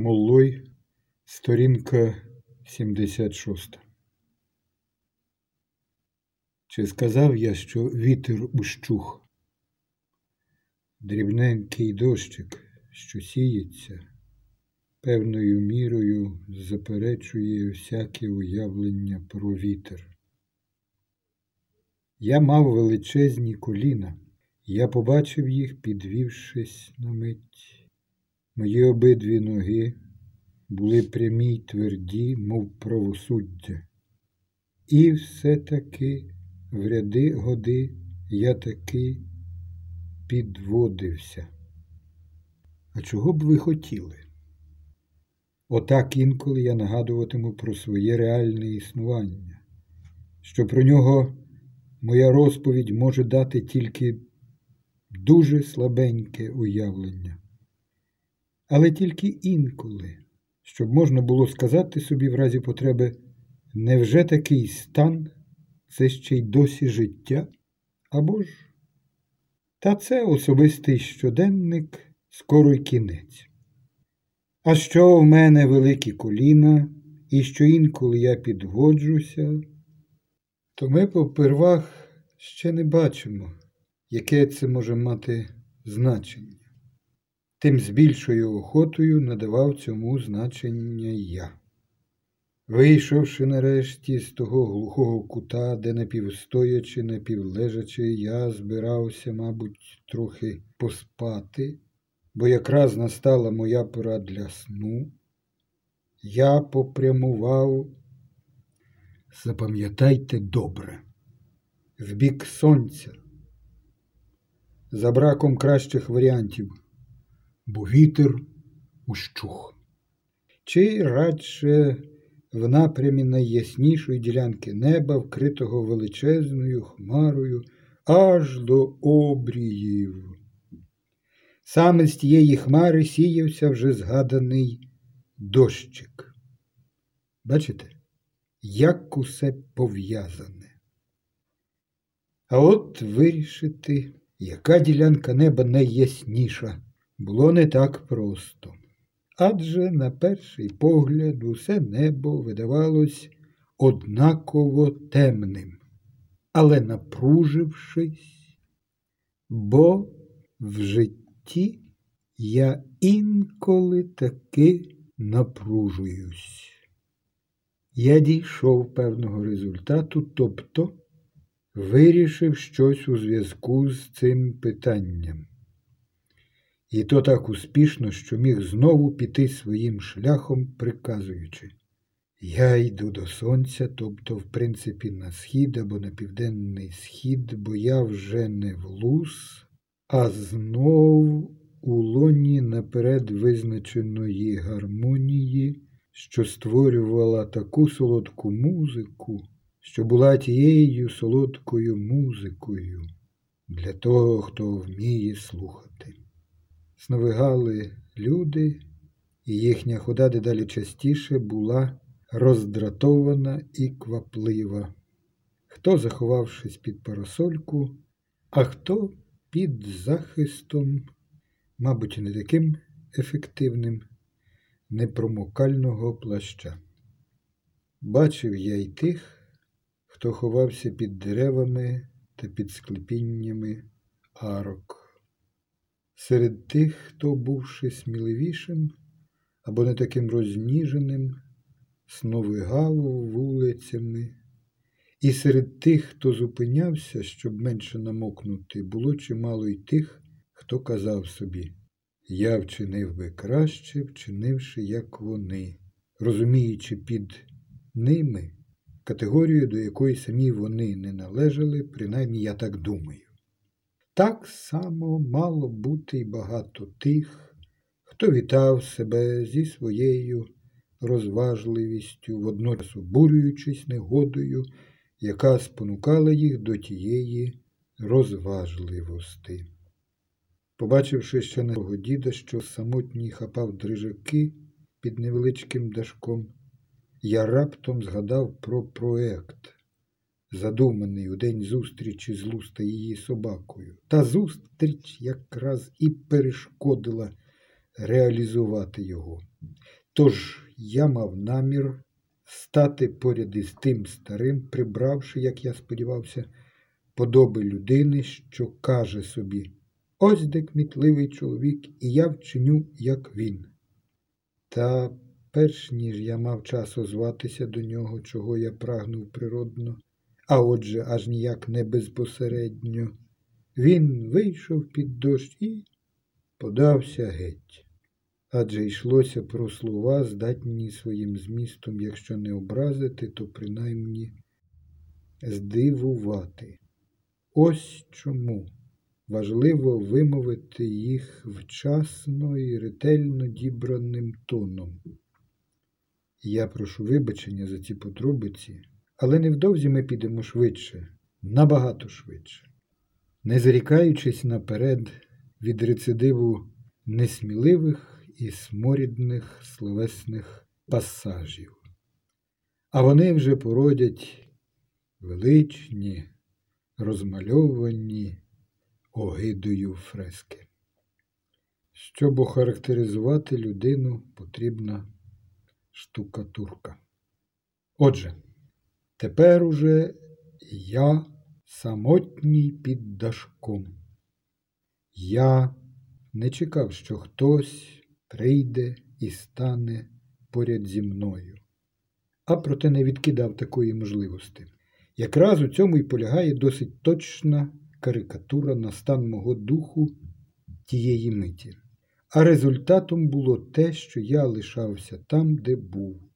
Моллой, сторінка 76. Чи сказав я, що вітер ущух? Дрібненький дощик, що сіється, певною мірою заперечує всяке уявлення про вітер. Я мав величезні коліна, я побачив їх, підвівшись на мить. Мої обидві ноги були прямі й тверді, мов правосуддя. І все-таки в ряди годи я таки підводився. А чого б ви хотіли? Отак інколи я нагадуватиму про своє реальне існування, що про нього моя розповідь може дати тільки дуже слабеньке уявлення але тільки інколи, щоб можна було сказати собі в разі потреби, невже такий стан це ще й досі життя? Або ж, та це особистий щоденник, скоро й кінець. А що в мене великі коліна, і що інколи я підводжуся, то ми попервах ще не бачимо, яке це може мати значення тим з більшою охотою надавав цьому значення я. Вийшовши нарешті з того глухого кута, де напівстоячи, напівлежачи, я збирався, мабуть, трохи поспати, бо якраз настала моя пора для сну, я попрямував, запам'ятайте добре, в бік сонця, за браком кращих варіантів бо вітер ущух. Чи радше в напрямі найяснішої ділянки неба, вкритого величезною хмарою аж до обріїв. Саме з тієї хмари сіявся вже згаданий дощик. Бачите, як усе пов'язане. А от вирішити, яка ділянка неба найясніша було не так просто. Адже на перший погляд усе небо видавалось однаково темним, але напружившись, бо в житті я інколи таки напружуюсь. Я дійшов певного результату, тобто вирішив щось у зв'язку з цим питанням. І то так успішно, що міг знову піти своїм шляхом, приказуючи. Я йду до сонця, тобто, в принципі, на схід або на південний схід, бо я вже не в лус, а знов у лоні наперед визначеної гармонії, що створювала таку солодку музику, що була тією солодкою музикою для того, хто вміє слухати сновигали люди, і їхня хода дедалі частіше була роздратована і кваплива. Хто, заховавшись під парасольку, а хто під захистом, мабуть, не таким ефективним, непромокального плаща. Бачив я й тих, хто ховався під деревами та під склепіннями арок. Серед тих, хто, бувши сміливішим або не таким розніженим, сновигав вулицями, і серед тих, хто зупинявся, щоб менше намокнути, було чимало й тих, хто казав собі Я вчинив би краще, вчинивши, як вони, розуміючи під ними категорію, до якої самі вони не належали, принаймні я так думаю. Так само мало бути й багато тих, хто вітав себе зі своєю розважливістю, водночас обурюючись негодою, яка спонукала їх до тієї розважливості. Побачивши ще нашого діда, що самотній хапав дрижаки під невеличким дашком, я раптом згадав про проект задуманий у день зустрічі з Луста її собакою. Та зустріч якраз і перешкодила реалізувати його. Тож я мав намір стати поряд із тим старим, прибравши, як я сподівався, подоби людини, що каже собі ось де кмітливий чоловік, і я вчиню, як він. Та перш ніж я мав час озватися до нього, чого я прагнув природно, а отже, аж ніяк не безпосередньо, він вийшов під дощ і подався геть. Адже йшлося про слова, здатні своїм змістом, якщо не образити, то принаймні здивувати. Ось чому важливо вимовити їх вчасно і ретельно дібраним тоном. Я прошу вибачення за ці подробиці, але невдовзі ми підемо швидше, набагато швидше, не зарікаючись наперед від рецидиву несміливих і сморідних словесних пасажів. А вони вже породять величні, розмальовані огидою фрески. Щоб охарактеризувати людину, потрібна штукатурка. Отже, тепер уже я самотній під дашком. Я не чекав, що хтось прийде і стане поряд зі мною, а проте не відкидав такої можливості. Якраз у цьому й полягає досить точна карикатура на стан мого духу тієї миті. А результатом було те, що я лишався там, де був.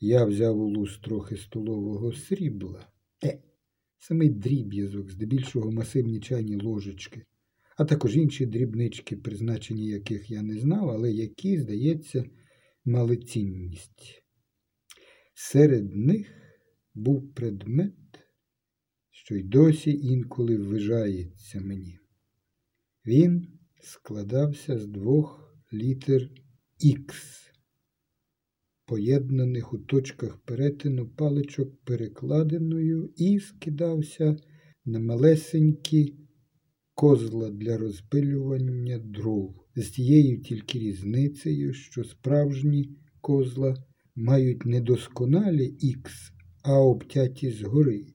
Я взяв у луз трохи столового срібла, е, самий дріб'язок, здебільшого масивні чайні ложечки, а також інші дрібнички, призначення яких я не знав, але які, здається, мали цінність. Серед них був предмет, що й досі інколи ввижається мені. Він складався з двох літер Х, поєднаних у точках перетину паличок перекладиною і скидався на малесенькі козла для розпилювання дров, з тією тільки різницею, що справжні козла мають недосконалі Х, а обтяті згори.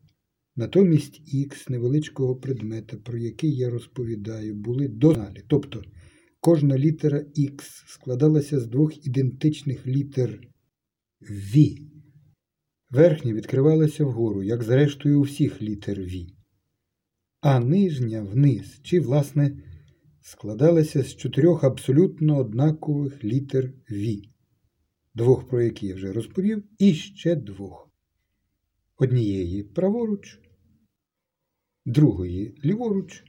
Натомість Х невеличкого предмета, про який я розповідаю, були досконалі. Тобто кожна літера Х складалася з двох ідентичних літер В. Верхня відкривалася вгору, як зрештою у всіх літер В. А нижня вниз, чи, власне, складалася з чотирьох абсолютно однакових літер В, двох про які я вже розповів, і ще двох. Однієї праворуч, другої ліворуч,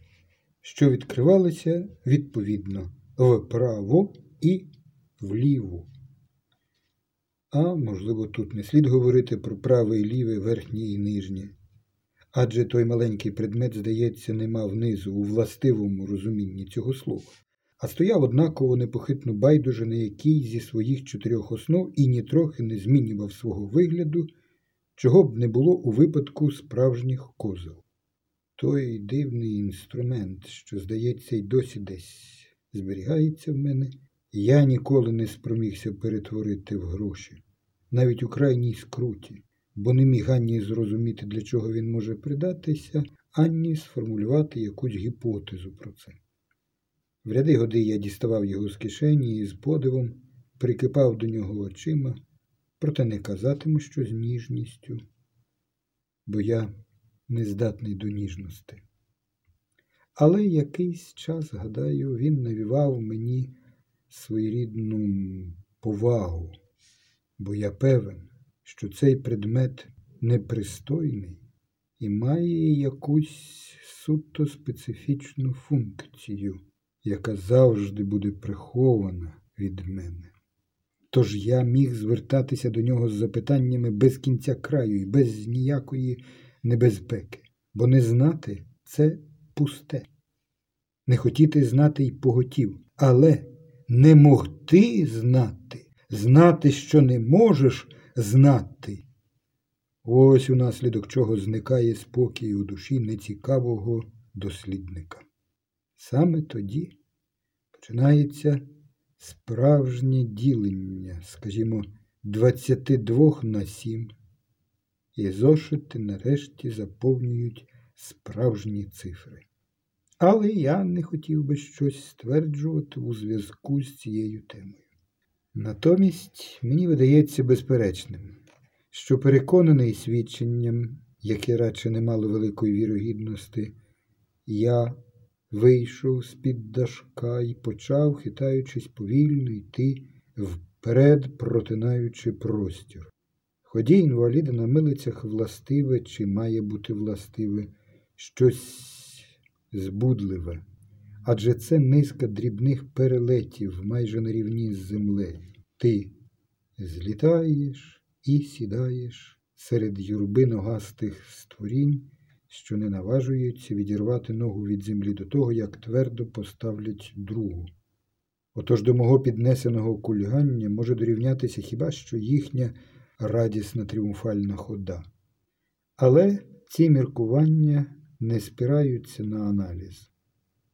що відкривалися відповідно вправо і вліво. А можливо, тут не слід говорити про праве і ліве, верхнє і нижнє. Адже той маленький предмет, здається, не мав низу у властивому розумінні цього слова, а стояв однаково непохитно байдуже на якій зі своїх чотирьох основ і нітрохи не змінював свого вигляду, чого б не було у випадку справжніх козел. Той дивний інструмент, що, здається, й досі десь зберігається в мене, я ніколи не спромігся перетворити в гроші, навіть у крайній скруті, бо не міг ані зрозуміти, для чого він може придатися, ані сформулювати якусь гіпотезу про це. В ряди годи я діставав його з кишені і з подивом прикипав до нього очима, проте не казатиму, що з ніжністю, бо я нездатний до ніжності. Але якийсь час, гадаю, він навівав мені своєрідну повагу, бо я певен, що цей предмет непристойний і має якусь суто специфічну функцію, яка завжди буде прихована від мене. Тож я міг звертатися до нього з запитаннями без кінця краю і без ніякої небезпеки, бо не знати це пусте. Не хотіти знати й поготів, але не могти знати, знати, що не можеш знати. Ось унаслідок чого зникає спокій у душі нецікавого дослідника. Саме тоді починається справжнє ділення, скажімо, 22 на 7, і зошити нарешті заповнюють справжні цифри. Але я не хотів би щось стверджувати у зв'язку з цією темою. Натомість мені видається безперечним, що переконаний свідченням, яке радше не мало великої вірогідності, я вийшов з-під дашка і почав, хитаючись повільно йти вперед, протинаючи простір. Ході інваліда на милицях властиве чи має бути властиве щось збудливе, адже це низка дрібних перелетів майже на рівні з землею. Ти злітаєш і сідаєш серед юрби ногастих створінь, що не наважуються відірвати ногу від землі до того, як твердо поставлять другу. Отож до мого піднесеного кульгання може дорівнятися хіба що їхня радісна тріумфальна хода. Але ці міркування не спираються на аналіз.